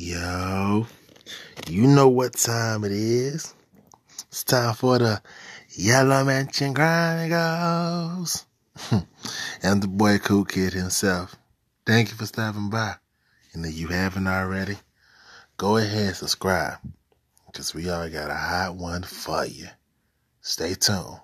Yo, you know what time it is. It's time for the Yellow Mansion Chronicles. and the boy Cool Kid himself. Thank you for stopping by. And if you haven't already, go ahead and subscribe. Because we all got a hot one for you. Stay tuned.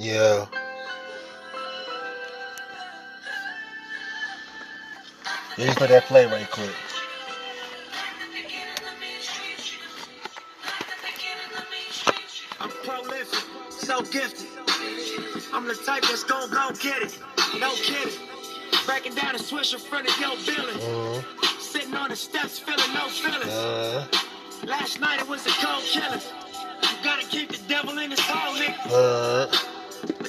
Yeah. Just put that play right quick. I'm prolific, so gifted. I'm the type that's gon' go get it. No kidding. Breaking down a switch in front of your building. Mm-hmm. Sitting on the steps, feeling no feelings. Uh, Last night it was a cold killing. You gotta keep the devil in his hole, nigga. uh,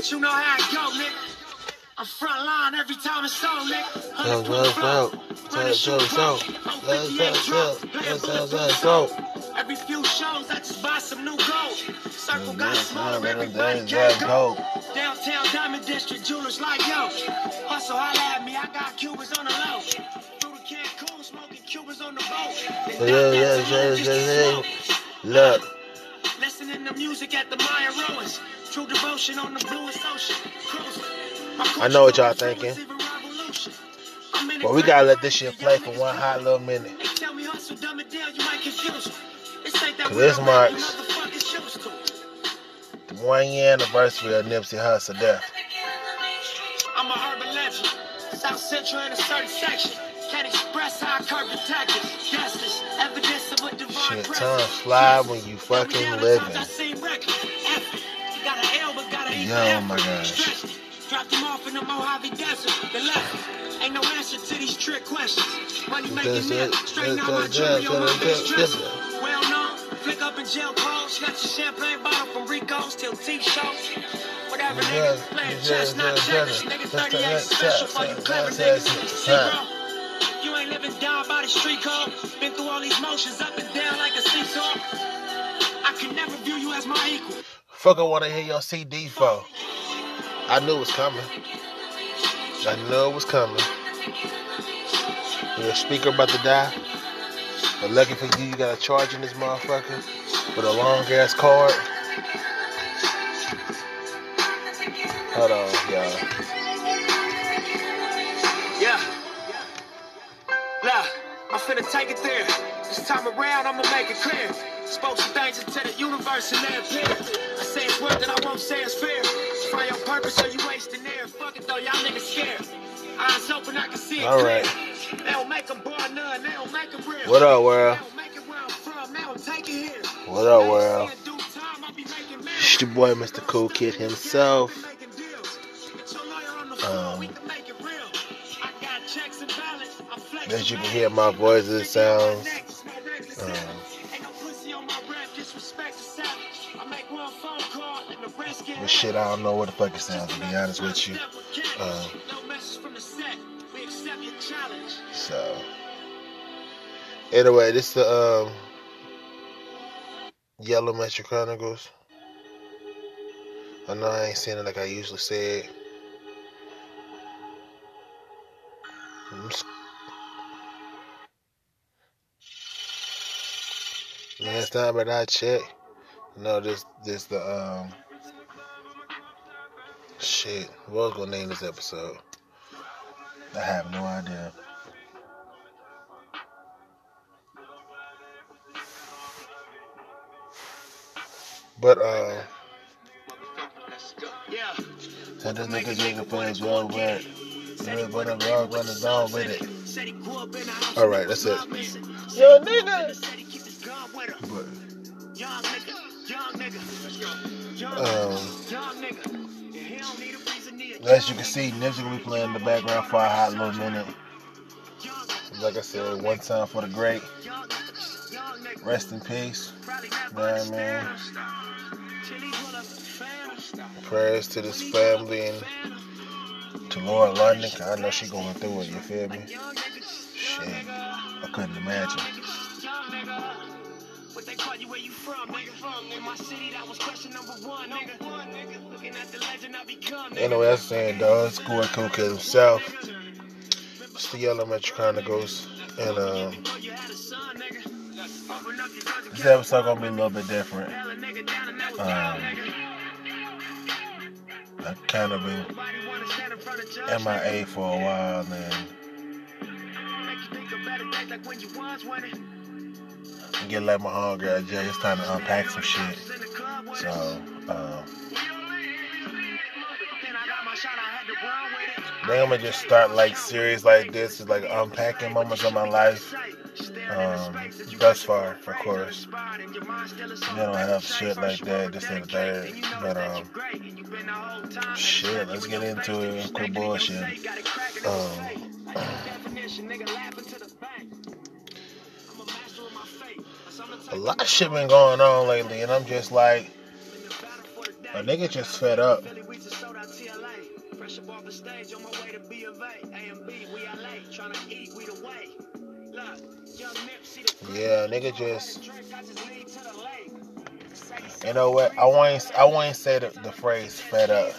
But you know how it go, nigga. I'm front line every time it's on, nigga. Go, go. Running Go, shoot go. close. Go, 058 go. Playing Go, bulletproof go. Every few shows, I just buy some new gold. Circle got smaller, everybody can't go. Downtown Diamond District, jewelers like yo. Hustle, holla at me, I got Cubans on the low. Through the Cancun, smoking Cubans on the boat. Yeah, yeah, yeah, Tulum just to yeah, yeah. Look, Listening to music at the Mayan ruins. True devotion on the bluest ocean. I know what y'all thinking. even revolution. I'm in it but we gotta let this shit play for one hot little minute. They tell me hustle, dumb it down, you might confuse them. This Cause this real rap you marks-. The one year anniversary of Nipsey Hussle death. I'm a urban legend. South Central in a certain section. Can't express how I curb the tactics. Justice, evidence of a divine Shit, time fly when you fucking living. L, but got an for Yo, effort. my gosh. Dropped them off in the Mojave Desert. The left. Ain't no answer to these trick questions. Money making That's me it. straighten out my jewelry on my best dresser. Well known, flick up in jail calls, snatch a champagne bottle from Rico's till T-shows. Whatever, Yeah, nigga. Playing chess, not checkers. Nigga, 38 special for you clever niggas. You ain't living down by the street code. Been through all these motions up and down like a seesaw. I can never view you as my equal. I wanna hear your CD for. I knew it was coming. I knew it was coming. Your speaker about to die. But lucky for you, you got a charge in this motherfucker with a long ass cord. Hold on, y'all. Yeah. Look, I'm finna take it there. This time around, I'ma make it clear. Spoke some things into the universe and they appear. I say it's worth it, I won't say it's fair. Find your purpose, so you wasting air. Fuck it though, y'all niggas scared. Eyes open, I can see it All clear. right. They don't make them born none, they don't make them real. What up, world? They don't make it where I'm from, they don't take it here. What up, world? see in due time, I be making It's your boy, Mr. Cool Kid himself. Um, as you can hear my voice, it sounds, um, But shit, I don't know what the fuck it sounds, to be honest with you. Uh, so, anyway, this the um, Yellow Metro Chronicles. I know I ain't saying it like I usually say it. Last time that I checked, no, this this the um shit. What was gonna name this episode? I have no idea. But uh, send this nigga nigga for his road back. But I'm wrong it's on with it. All right, that's it. Yo, nigga. Um, as you can see, Nipsey will be playing in the background for a hot little minute. Like I said, one time for the great. Rest in peace. I mean? Prayers to this family and to Lauren London, I know she going through it, you feel me? Shit, I couldn't imagine. What they call you where you from, nigga? From in my city, that was question number one, nigga. Looking at the legend I become, nigga. I'm saying, it's Gore Cook himself. It's the Metro Chronicles. And um, nigga. This episode gonna be a little bit different. nigga Um. I kind of been MIA for a while, man. I get like my homegirl Jay. It's time to unpack some shit. So, um, Then I'm gonna just start like series like this, is like unpacking moments of my life. Um, thus far, of course. You don't have shit like that, this and third. But um, shit, let's get into it quit bullshit. Um, a lot of shit been going on lately, and I'm just like, a nigga just fed up. Yeah, nigga just, you know what? I won't, I won't say the, the phrase fed up.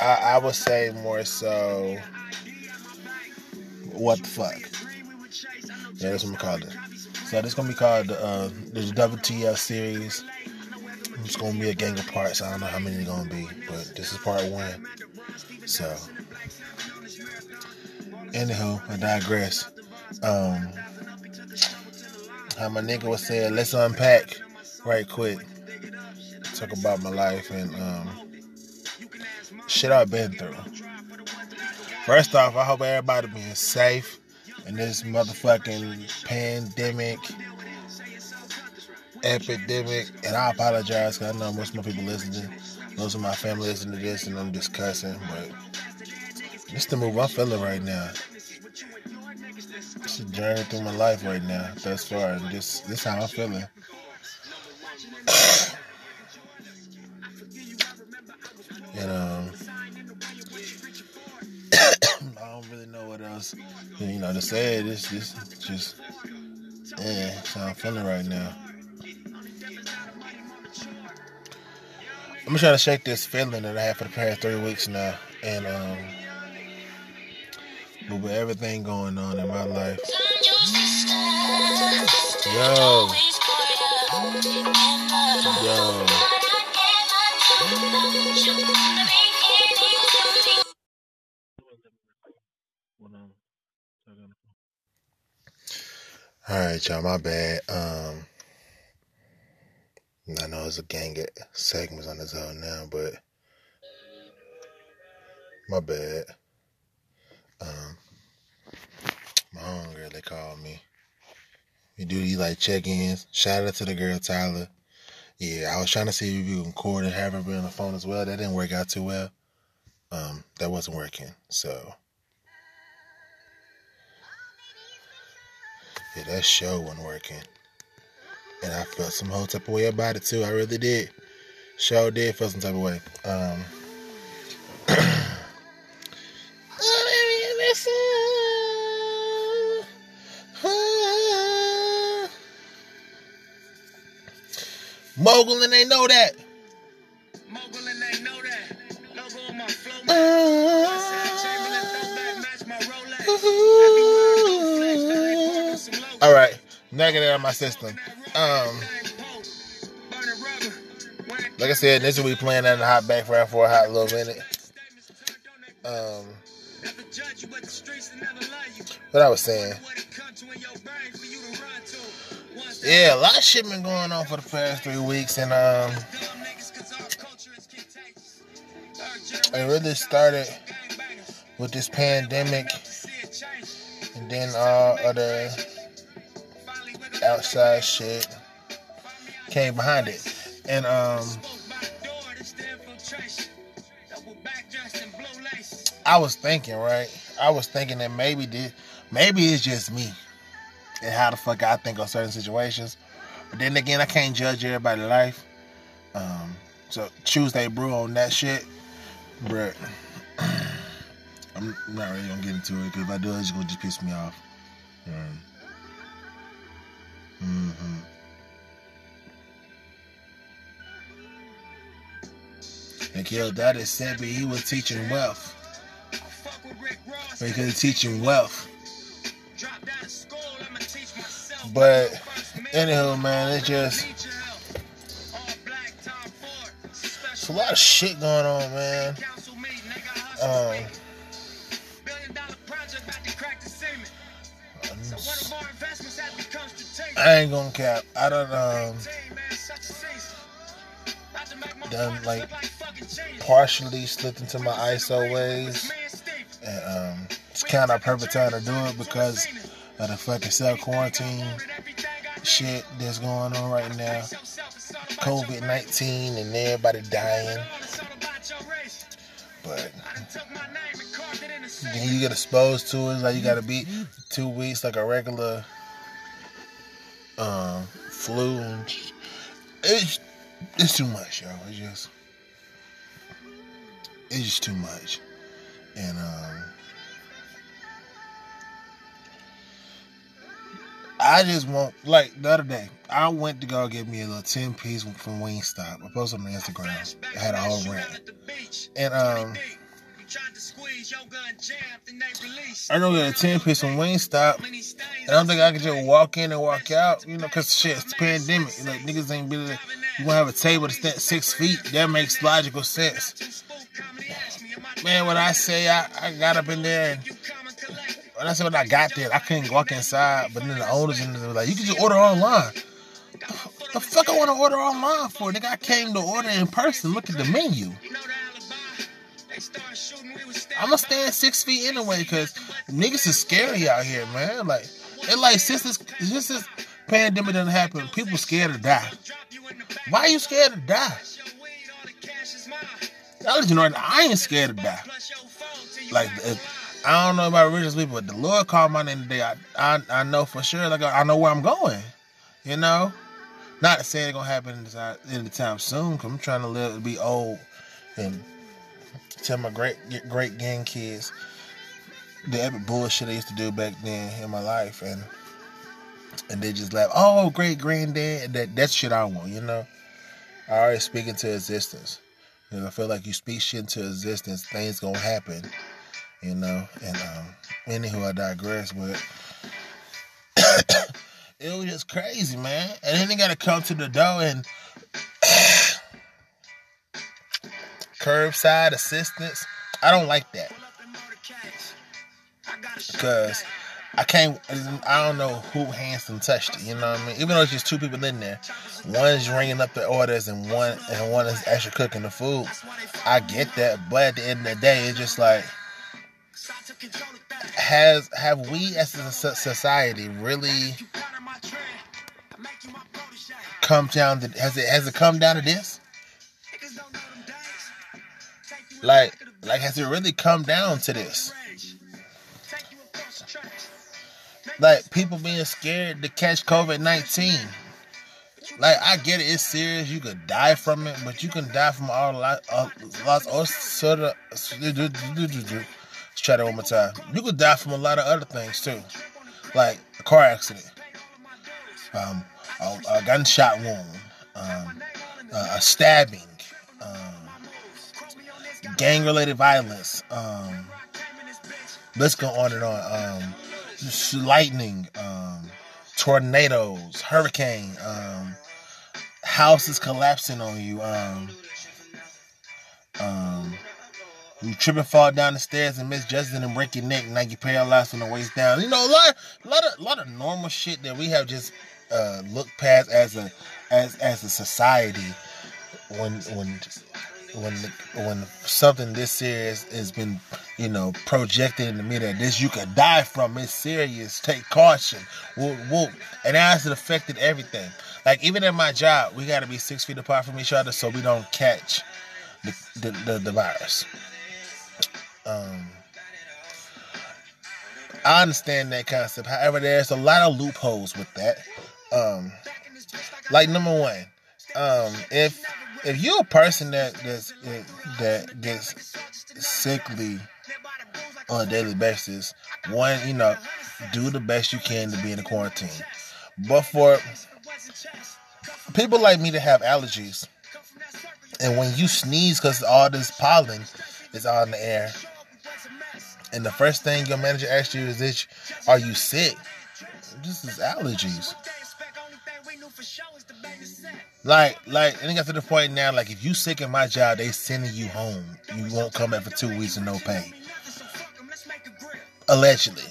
I, I would say more so, what the fuck? Yeah, that's what I'm calling it. So this gonna be called uh, the WTF series. It's gonna be a gang of parts. I don't know how many they're gonna be, but this is part one. So, anywho, I digress. Um, how my nigga was saying, let's unpack right quick. Talk about my life and um, shit I've been through. First off, I hope everybody being safe in this motherfucking pandemic, epidemic. And I apologize because I know most of my people listening, most of my family listening to this, and I'm just cussing. But this the move I'm feeling right now. It's a journey through my life right now, thus far, and this this how I'm feeling. and um, you know, to say. This, this, just, yeah, that's how I'm feeling right now. I'm trying to shake this feeling that I had for the past three weeks now, and um, but with everything going on in my life, yo, yo. All right, y'all. My bad. Um, I know it's a gang of segments on this hoe now, but my bad. Um, my homegirl, they called me. We do these like check-ins. Shout out to the girl Tyler. Yeah, I was trying to see if you can record and have her be on the phone as well. That didn't work out too well. Um, that wasn't working. So yeah, that show wasn't working. And I felt some whole type of way about it too. I really did. Show did feel some type of way. Um Mogul and they know that. Mogul and they know that. Logo on my flow. Now out of my system. Um, like I said, this will be playing in the hot back for a hot little minute. Um, what I was saying. Yeah, a lot of shit been going on for the past three weeks, and um, it really started with this pandemic, and then all other outside shit came behind it. And um, I was thinking, right? I was thinking that maybe this, maybe it's just me and how the fuck I think of certain situations. But then again, I can't judge everybody's life. Um, so Tuesday brew on that shit, but I'm not really gonna get into it because if I do, it's gonna just piss me off. Um, hmm And said but he was teaching wealth. Because teaching wealth. But anywho, man, it's just it's a lot of shit going on, man. Um, I ain't gonna cap. I don't um done like partially slipped into my ISO ways, and um, it's kind of perfect time to do it because of the fucking self quarantine shit that's going on right now. COVID nineteen and everybody dying, but then you get exposed to it. Like you got to be two weeks like a regular um, flu. It's it's too much, y'all. It's just it's just too much, and um, I just want like the other day. I went to go get me a little ten piece from Wingstop. I posted on Instagram. I had a whole rant, and um. I don't get a 10 piece from Wingstop. I don't think I can just walk in and walk out, you know, because shit, it's pandemic. Like, niggas ain't be you gonna have a table to stand six feet. That makes logical sense. Man, when I say I, I got up in there and when I said when I got there, I couldn't walk inside, but then the owners in there were like, you can just order online. The fuck I want to order online for? Nigga, I came to order in person. Look at the menu. I'm gonna stand six feet anyway, because niggas is scary out here, man. Like, it like since this since this pandemic doesn't happen, people scared to die. Why are you scared to die? I'll let you know I ain't scared to die. Like, I don't know about religious people, but the Lord called my name today. I, I I know for sure. Like I know where I'm going. You know, not to say it's gonna happen uh, anytime soon. Cause I'm trying to live, be old, and tell my great great grandkids the epic bullshit I used to do back then in my life, and and they just laugh. Oh, great granddad, that that's shit I want. You know, I already speak into existence. And I feel like you speak shit into existence, things gonna happen. You know, and um, anywho, I digress, but it was just crazy, man. And then they gotta come to the door and curbside assistance. I don't like that because I can't. I don't know who hands them touched it. You know what I mean? Even though it's just two people in there, one's ringing up the orders and one and one is actually cooking the food. I get that, but at the end of the day, it's just like has have we as a society really come down to has it has it come down to this? Like like has it really come down to this? Like people being scared to catch COVID nineteen. Like I get it, it's serious. You could die from it, but you can die from all uh, lots of sort of. Let's try that one more time. You could die from a lot of other things too, like a car accident, um, a, a gunshot wound, um, a stabbing, um, gang-related violence. Um, let's go on and on. Um, lightning, um, tornadoes, hurricane, um, houses collapsing on you, um, um, you trip and fall down the stairs and miss Justin and break your neck, and now you paralyzed from the waist down. You know, a lot, lot of, lot of normal shit that we have just uh, looked past as a, as as a society. When when when when something this serious has been, you know, projected in the media, this you could die from. It's serious. Take caution. Whoop, whoop. And that has affected everything. Like even in my job, we got to be six feet apart from each other so we don't catch the the, the, the virus. Um, I understand that concept. However, there's a lot of loopholes with that. Um, like number one, um, if if you're a person that that's, that gets sickly on a daily basis. One, you know, do the best you can to be in the quarantine. But for people like me to have allergies, and when you sneeze because all this pollen is out in the air, and the first thing your manager asks you is, "Are you sick?" This is allergies. Like, like, and it got to the point now, like, if you sick in my job, they sending you home. You won't come back for two weeks and no pay. Allegedly.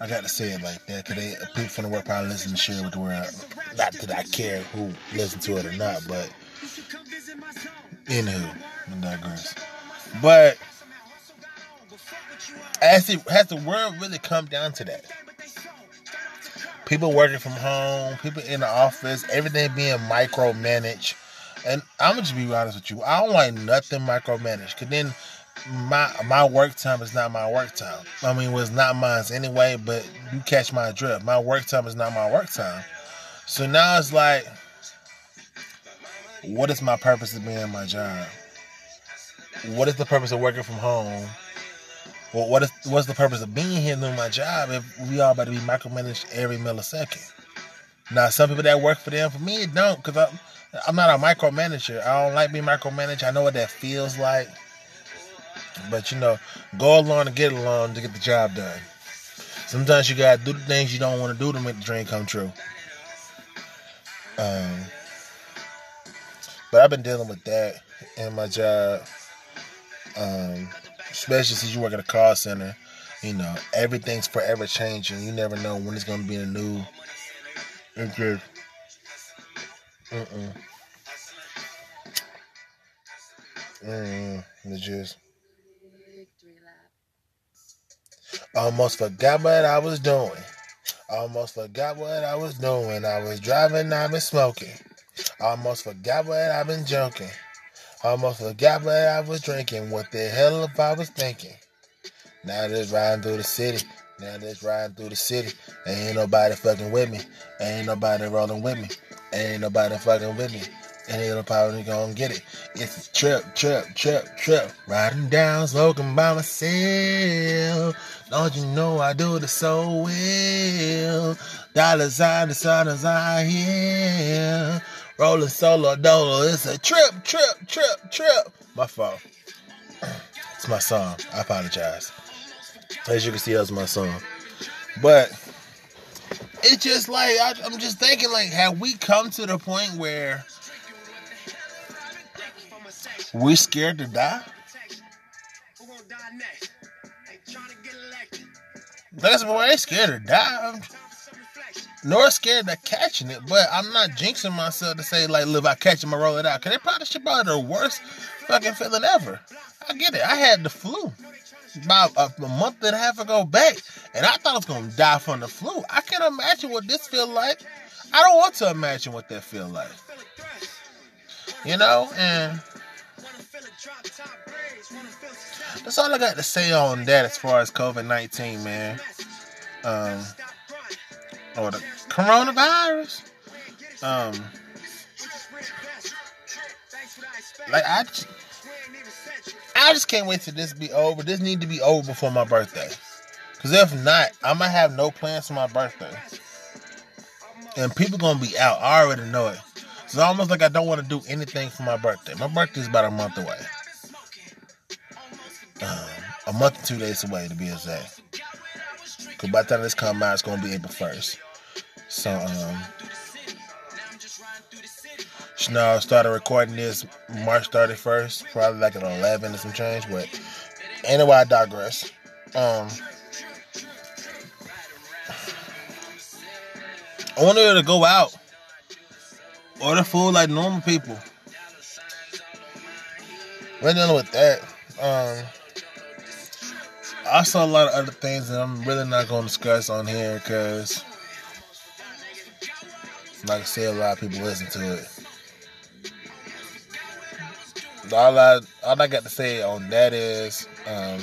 I got to say it like that, because people from the work probably listen to share with the world. Not that I care who listen to it or not, but, anywho, I digress. But, as it, has the world really come down to that? People working from home, people in the office, everything being micromanaged. And I'm gonna just be honest with you, I don't like nothing micromanaged. Cause then my my work time is not my work time. I mean, was not mine anyway. But you catch my drift. My work time is not my work time. So now it's like, what is my purpose of being in my job? What is the purpose of working from home? Well, what is what's the purpose of being here doing my job if we all about to be micromanaged every millisecond? Now, some people that work for them, for me, it don't, because I'm, I'm not a micromanager. I don't like being micromanaged. I know what that feels like. But, you know, go along and get along to get the job done. Sometimes you got to do the things you don't want to do to make the dream come true. Um, but I've been dealing with that in my job. Um, especially since you work at a call center. You know, everything's forever changing. You never know when it's to be a new. It's just. Mm-mm. Mm, it's just. Almost forgot what I was doing. Almost forgot what I was doing. I was driving, I've been smoking. Almost forgot what I've been joking. Almost forgot what I was drinking. What the hell if I was thinking? Now just riding through the city. Now just riding through the city. Ain't nobody fucking with me. Ain't nobody rolling with me. Ain't nobody fucking with me. Ain't nobody gonna get it. It's a trip, trip, trip, trip. Riding down, smoking by myself. Don't you know I do this so well? Dollar sign, the sun is I here. Rolling solo dolo. It's a trip, trip, trip, trip. My fault. It's my song. I apologize. As you can see, that's my song. But it's just like I, I'm just thinking, like, have we come to the point where we're scared to die? That's why they scared to die nor scared of catching it, but I'm not jinxing myself to say like, look, I catch him, I roll it out. Cause they probably should probably the worst fucking feeling ever. I get it. I had the flu about a, a, month and a half ago back, and I thought I was gonna die from the flu. I can't imagine what this feel like. I don't want to imagine what that feel like. You know, and that's all I got to say on that as far as COVID nineteen, man. Um, or the coronavirus. Um, like I, just, I just can't wait till this be over. This need to be over before my birthday. Cause if not, I'm gonna have no plans for my birthday, and people gonna be out. I already know it. It's almost like I don't want to do anything for my birthday. My birthday is about a month away. Um, a month and two days away to be exact. Cause by the time this comes out, it's gonna be April first. So um started recording this March 31st, probably like at 11 or some change, but anyway, I digress. Um I wanted to go out, order food like normal people. We're dealing with that. Um, I saw a lot of other things that I'm really not going to discuss on here because like I said, a lot of people listen to it. All I all I got to say on that is um,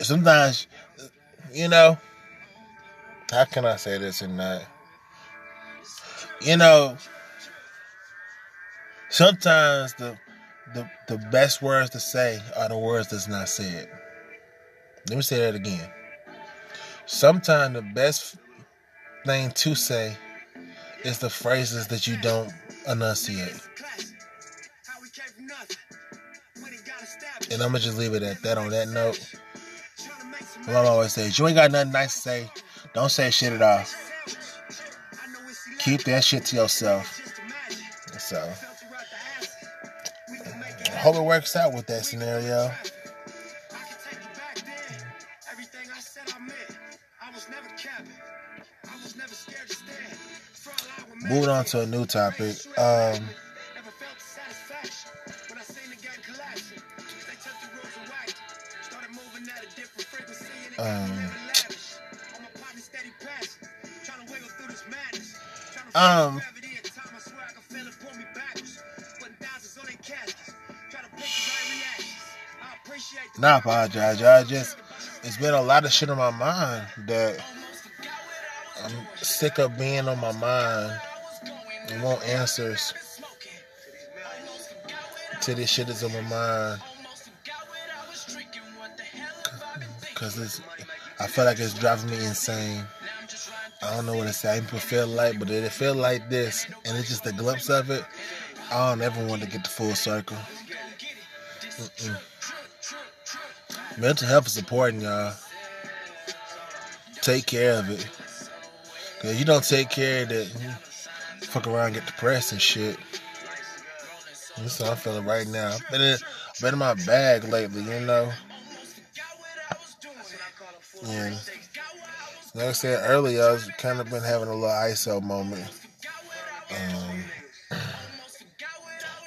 sometimes you know how can I say this and not you know Sometimes the the the best words to say are the words that's not said. Let me say that again. Sometimes the best thing to say is the phrases that you don't enunciate. And I'm gonna just leave it at that on that note. Mom always says, You ain't got nothing nice to say. Don't say shit at all. Keep that shit to yourself. So I hope it works out with that scenario. Moving on to a new topic. Um, um, um, Nah, apologize. I just it's been a lot of shit on my mind that I'm sick of being on my mind and want answers to this shit that's on my mind. Cause it's I feel like it's driving me insane. I don't know what it's saying. People feel like, but it feel like this, and it's just a glimpse of it. I don't ever want to get the full circle. Mm-mm. Mental health is important, y'all. Take care of it. Cause you don't take care of it, fuck around, get depressed and shit. That's how I'm feeling right now. I've been in, been in my bag lately, you know. And like I said earlier, I was kind of been having a little ISO moment. Um,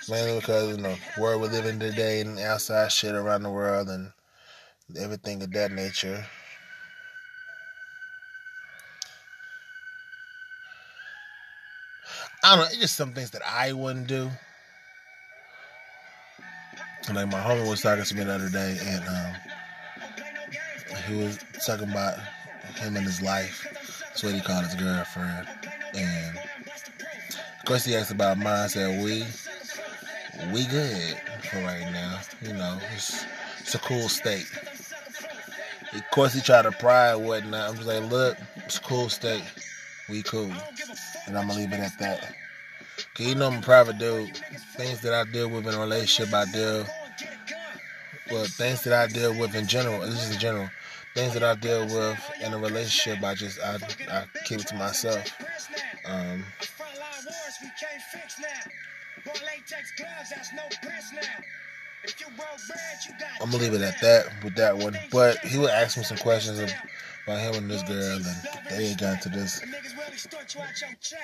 mainly because you know world we're living today and outside shit around the world and everything of that nature. I don't know, it's just some things that I wouldn't do. Like my homie was talking to me the other day, and um, he was talking about him and his life. That's what he called his girlfriend. And of course, he asked about mine. Said, "We, we good for right now. You know, it's it's a cool state." Of course, he tried to pry and whatnot. I'm just like, look, it's a cool state. We cool. And I'm to leave it at that. You know I'm a private dude. Things that I deal with in a relationship, I deal well, things that I deal with in general, this is in general, things that I deal with in a relationship, I just, I, I keep it to myself. Um, I'm gonna leave it at that with that one. But he would ask me some questions about him and this girl, and they got into this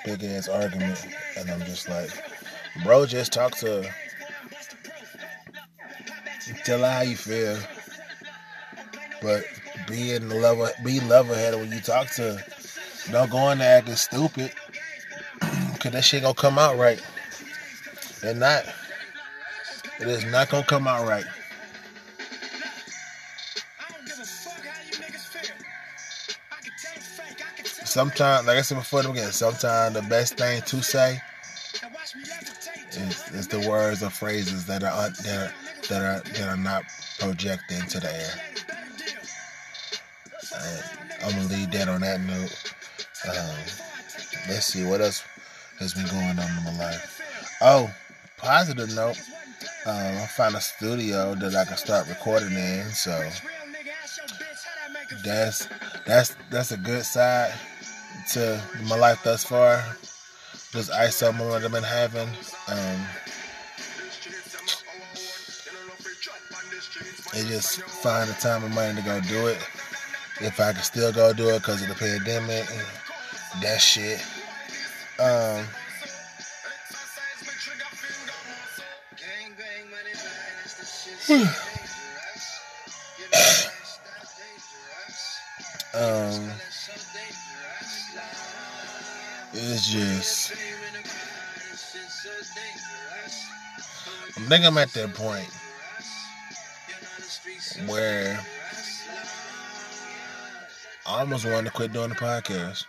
big ass argument, and I'm just like, bro, just talk to her. Tell her how you feel. But be in the level, be level headed when you talk to her. Don't go in there acting stupid, cause that shit gonna come out right. And not. It is not gonna come out right. Sometimes, like I said before, again, sometimes the best thing to say is, is the words or phrases that are that are, that are that are not projected into the air. And I'm gonna leave that on that note. Um, let's see what else has been going on in my life. Oh, positive note. Um, I found a studio that I can start recording in, so that's that's that's a good side to my life thus far. This ISO moment I've been having. Um, it just find the time and money to go do it. If I can still go do it because of the pandemic, that shit. Um, um, it's just. I think I'm at that point where I almost wanted to quit doing the podcast.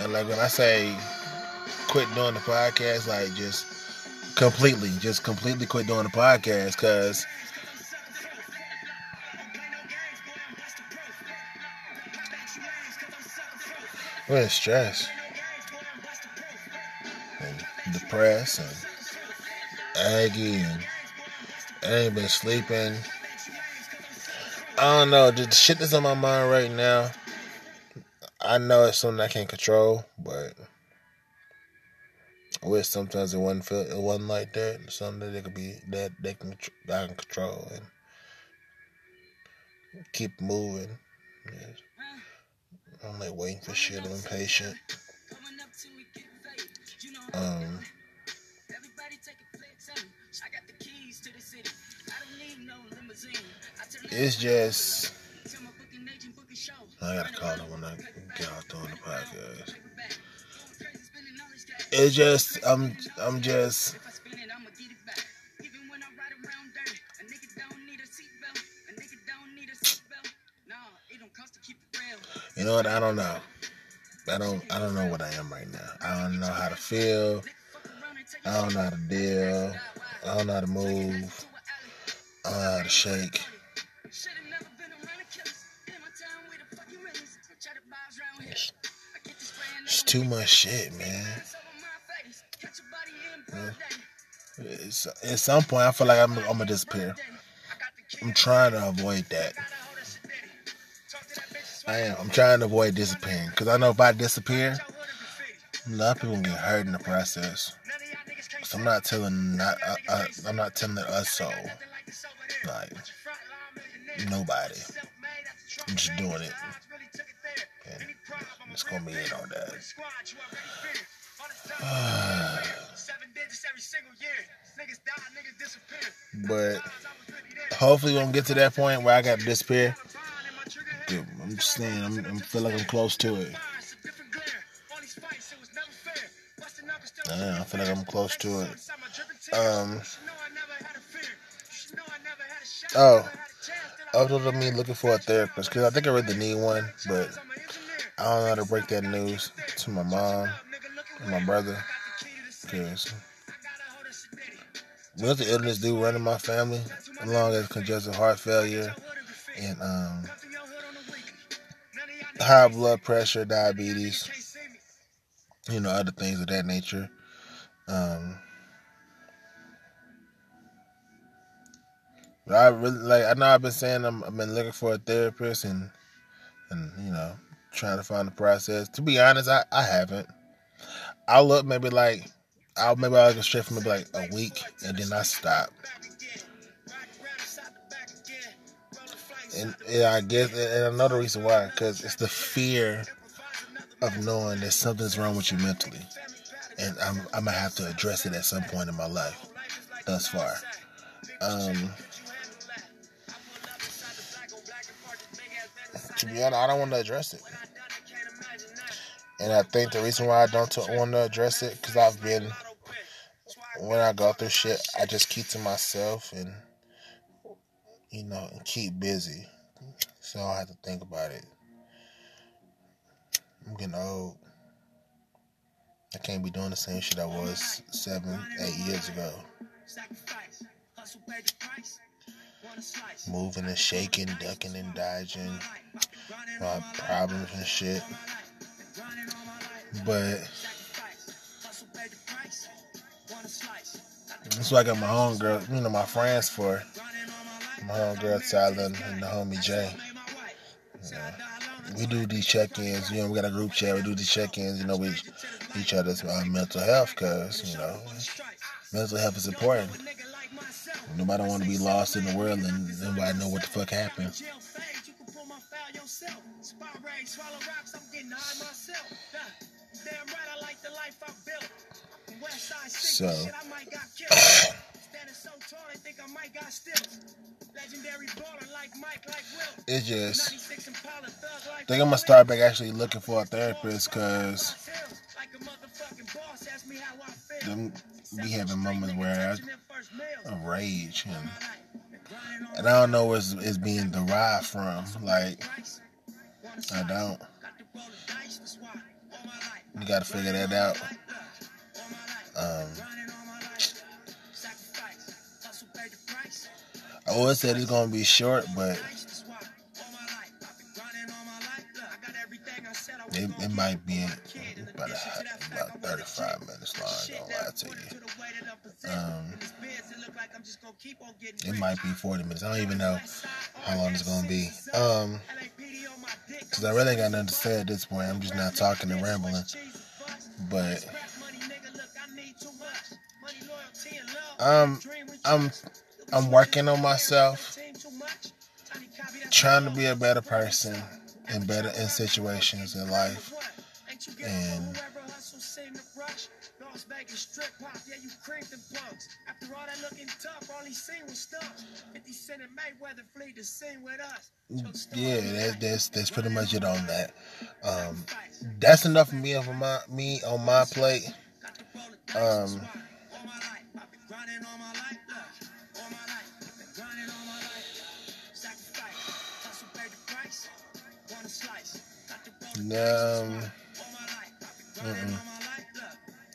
And like when I say quit doing the podcast, like just completely, just completely quit doing the podcast, cause we're stressed and depressed and aggy and I ain't been sleeping. I don't know, the shit that's on my mind right now. I know it's something I can't control, but I wish sometimes it wasn't feel it wasn't like that. Something that could be that they can I can control and keep moving. I'm like waiting for shit. I'm impatient. Um. It's just I gotta call them when I get out on the podcast. It's just I'm I'm just You know what? I don't know. I don't I don't know what I am right now. I don't know how to feel. I don't know how to deal. I don't know how to move. I don't know how to shake. It's, it's too much shit, man. It's, at some point, I feel like I'm, I'm gonna disappear. I'm trying to avoid that. I am. I'm trying to avoid disappearing because I know if I disappear, a lot of people get hurt in the process. So I'm not telling not uh, uh, I'm not telling us so. Like nobody. I'm just doing it. And it's gonna be it on that. but hopefully, we don't get to that point where I got to disappear. I'm just saying, I'm, I feel like I'm close to it. Yeah, I feel like I'm close to it. Um. Oh, other than me looking for a therapist, because I think I really need one, but I don't know how to break that news to my mom and my brother, because mental illness do run in my family, along as congestive heart failure and um, high blood pressure, diabetes, you know, other things of that nature. Um, but I really like. I know I've been saying I'm, I've been looking for a therapist and and you know trying to find the process. To be honest, I, I haven't. I'll look maybe like I'll maybe I'll go straight for maybe like a week and then I stop. And I guess and another reason why because it's the fear of knowing that something's wrong with you mentally, and I'm I'm gonna have to address it at some point in my life. Thus far, um, to be honest, I don't want to address it. And I think the reason why I don't want to address it, because I've been, when I go through shit, I just keep to myself and, you know, and keep busy. So I have to think about it. I'm getting old. I can't be doing the same shit I was seven, eight years ago. Moving and shaking, ducking and dodging. My problems and shit. But that's why I got my homegirl, you know, my friends for. My homegirl Tyler and the homie Jay. We do these check-ins, you know. We got a group chat. We do these check-ins, you know, with each other's uh, mental health, cause you know, mental health is important. Nobody want to be lost in the world and nobody know what the fuck happened. So, it's just, I think I'm gonna start back actually looking for a therapist because them be having moments where I'm rage and and I don't know where it's, it's being derived from. Like I don't. You gotta figure that out. Um, I always said it's gonna be short, but it, it might be about, a, about 35 minutes long. Don't lie to you. Um, it might be 40 minutes. I don't even know how long it's gonna be. Um, cause I really ain't got nothing to say at this point. I'm just not talking and rambling. But um, I'm I'm working on myself, trying to be a better person and better in situations in life, and yeah, that's that's that's pretty much it on that. Um, that's enough for me on my me on my plate. Um, Um, mm-mm.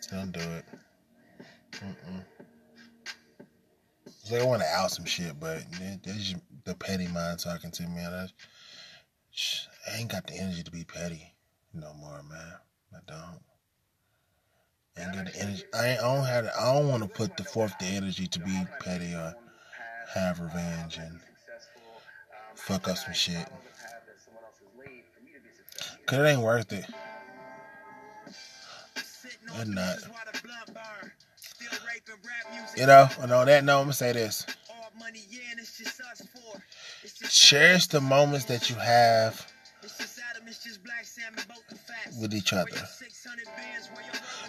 Don't do it. Mm-mm. It's like I want to out some shit, but there's the petty mind talking to me. I, I ain't got the energy to be petty no more, man. I don't. I ain't got the energy. I, I don't have. The, I don't want to put the forth the energy to be petty or have revenge and fuck up some shit. Cause it ain't worth it. It's not. You know, and on that note, I'm gonna say this. Cherish the moments that you have with each other.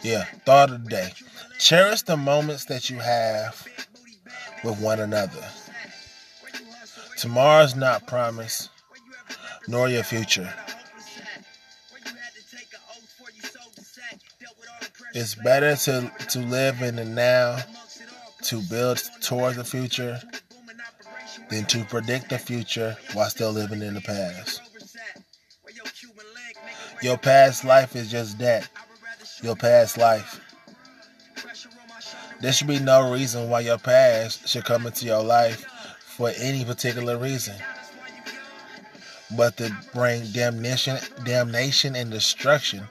Yeah, thought of the day. Cherish the moments that you have with one another. Tomorrow's not promised, nor your future. It's better to, to live in the now, to build towards the future, than to predict the future while still living in the past. Your past life is just that. Your past life. There should be no reason why your past should come into your life for any particular reason. But to bring damnation damnation and destruction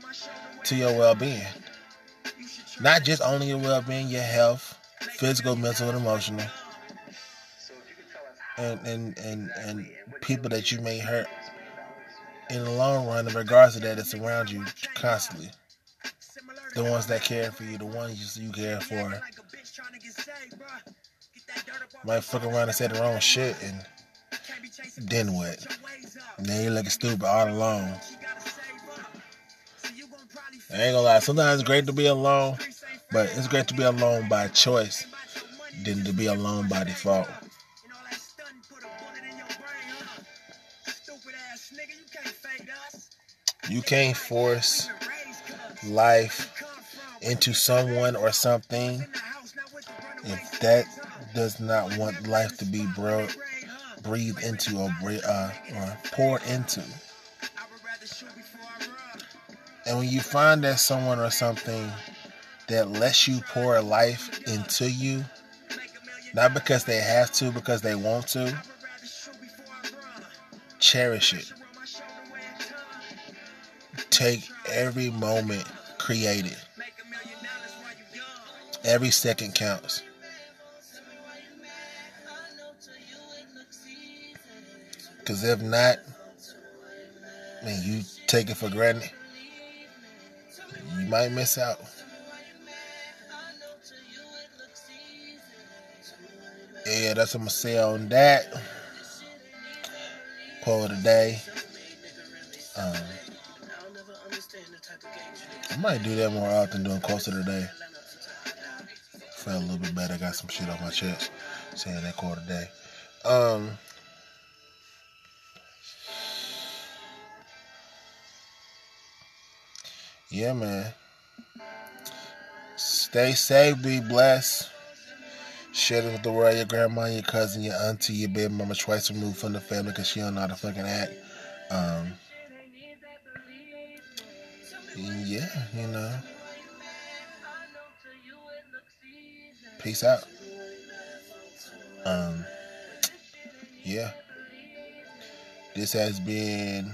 to your well being not just only your well-being, your health, physical, mental, and emotional, and and and and people that you may hurt in the long run, in regards to that, that's around you constantly. The ones that care for you, the ones you care for, might fuck around and say the wrong shit, and then what? Now you're looking stupid all alone. I ain't gonna lie. Sometimes it's great to be alone, but it's great to be alone by choice than to be alone by default. You can't force life into someone or something if that does not want life to be bro- breathed into or, uh, or poured into. And when you find that someone or something that lets you pour life into you, not because they have to, because they want to, cherish it. Take every moment created. Every second counts. Because if not, I mean, you take it for granted might miss out. Yeah, that's what I'm gonna say on that. Poll of the day. Um, I might do that more often doing quotes of the day. Felt a little bit better. Got some shit off my chest saying that quote of the day. Um, yeah, man. Stay safe, be blessed. Share it with the world, your grandma, your cousin, your auntie, your baby mama twice removed from the family because she don't know how to fucking act. Um, yeah, you know. peace out. Um, yeah. This has been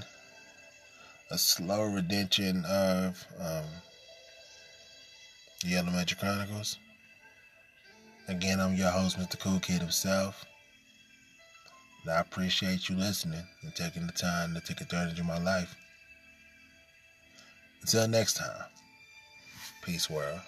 a slow redemption of um, the Elementary Chronicles. Again, I'm your host, Mr. Cool Kid himself. And I appreciate you listening and taking the time to take advantage of my life. Until next time, peace, world.